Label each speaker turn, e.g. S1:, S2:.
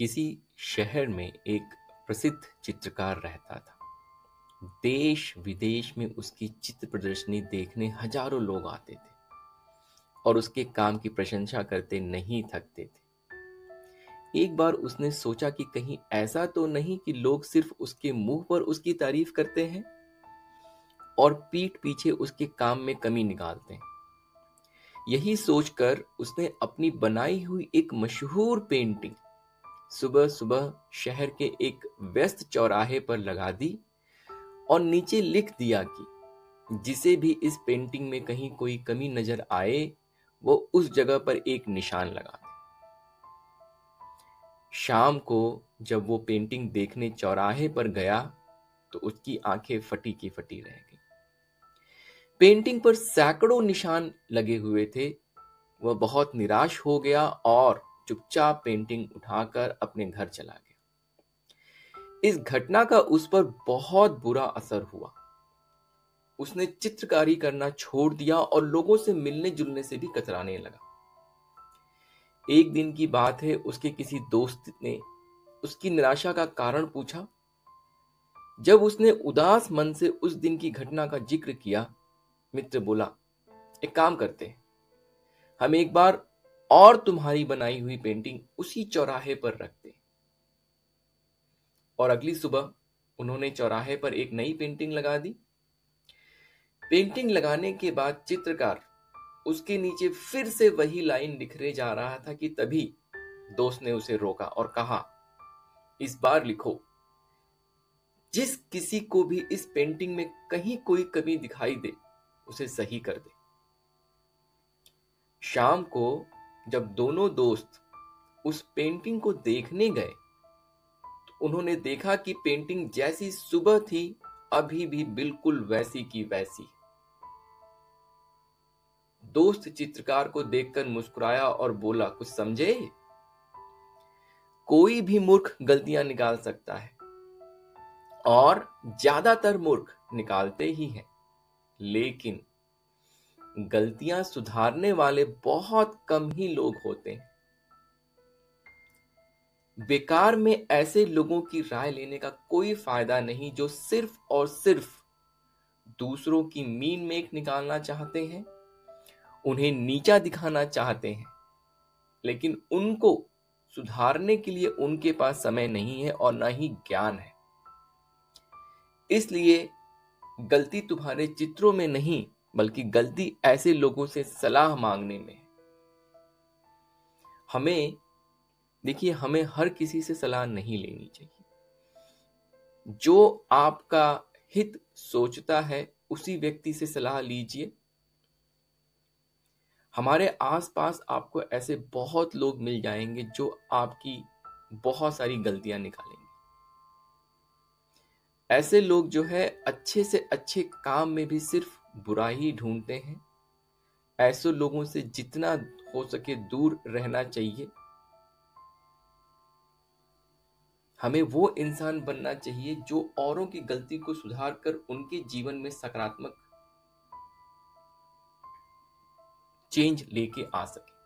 S1: किसी शहर में एक प्रसिद्ध चित्रकार रहता था। देश विदेश में उसकी चित्र प्रदर्शनी देखने हज़ारों लोग आते थे और उसके काम की प्रशंसा करते नहीं थकते थे। एक बार उसने सोचा कि कहीं ऐसा तो नहीं कि लोग सिर्फ़ उसके मुँह पर उसकी तारीफ़ करते हैं और पीठ पीछे उसके काम में कमी निकालते हैं। यही सोचकर उसने अपनी बनाई हुई एक मशहूर पेंटिंग सुबह सुबह शहर के एक व्यस्त चौराहे पर लगा दी और नीचे लिख दिया कि जिसे भी इस पेंटिंग में कहीं कोई कमी नज़र आए, वो उस जगह पर एक निशान लगा दे। शाम को जब वो पेंटिंग देखने चौराहे पर गया तो उसकी आँखें फटी की फटी रह गई। पेंटिंग पर सैकड़ों निशान लगे हुए थे। वह बहुत निराश हो गया और चुपचाप पेंटिंग उठाकर अपने घर चला गया। इस घटना का उस पर बहुत बुरा असर हुआ। उसने चित्रकारी करना छोड़ दिया और लोगों से मिलने जुलने से भी कतराने लगा। एक दिन की बात है, उसके किसी दोस्त ने उसकी निराशा का कारण पूछा। जब उसने उदास मन से उस दिन की घटना का ज़िक्र किया, मित्र बोला, एक काम करते हम एक बार और तुम्हारी बनाई हुई पेंटिंग उसी चौराहे पर रख रखते और अगली सुबह उन्होंने चौराहे पर एक नई पेंटिंग लगा दी। पेंटिंग लगाने के बाद चित्रकार उसके नीचे फिर से वही लाइन लिखने जा रहा था कि तभी दोस्त ने उसे रोका और कहा, इस बार लिखो। जिस किसी को भी इस पेंटिंग में कहीं कोई कमी दिखाई दे, उसे सही कर दे। शाम को जब दोनों दोस्त उस पेंटिंग को देखने गए तो उन्होंने देखा कि पेंटिंग जैसी सुबह थी, अभी भी बिल्कुल वैसी की वैसी। दोस्त चित्रकार को देखकर मुस्कुराया और बोला, कुछ समझे? कोई भी मूर्ख गलतियाँ निकाल सकता है, और ज़्यादातर मूर्ख निकालते ही हैं, लेकिन गलतियाँ सुधारने वाले बहुत कम ही लोग होते हैं। बेकार में ऐसे लोगों की राय लेने का कोई फ़ायदा नहीं जो सिर्फ़ और सिर्फ़ दूसरों की मीन मेक निकालना चाहते हैं, उन्हें नीचा दिखाना चाहते हैं, लेकिन उनको सुधारने के लिए उनके पास समय नहीं है और ना ही ज्ञान है। इसलिए गलती तुम्हारे चित्रों में नहीं बल्कि गलती ऐसे लोगों से सलाह मांगने में। हमें, देखिए, हमें हर किसी से सलाह नहीं लेनी चाहिए। जो आपका हित सोचता है, उसी व्यक्ति से सलाह लीजिए। हमारे आसपास आपको ऐसे बहुत लोग मिल जाएँगे जो आपकी बहुत सारी गलतियाँ निकालेंगे। ऐसे लोग जो है, अच्छे से अच्छे काम में भी सिर्फ़ बुरा ही ढूंढते हैं। ऐसे लोगों से जितना हो सके दूर रहना चाहिए। हमें वो इंसान बनना चाहिए जो औरों की गलती को सुधार कर उनके जीवन में सकारात्मक चेंज लेके आ सके।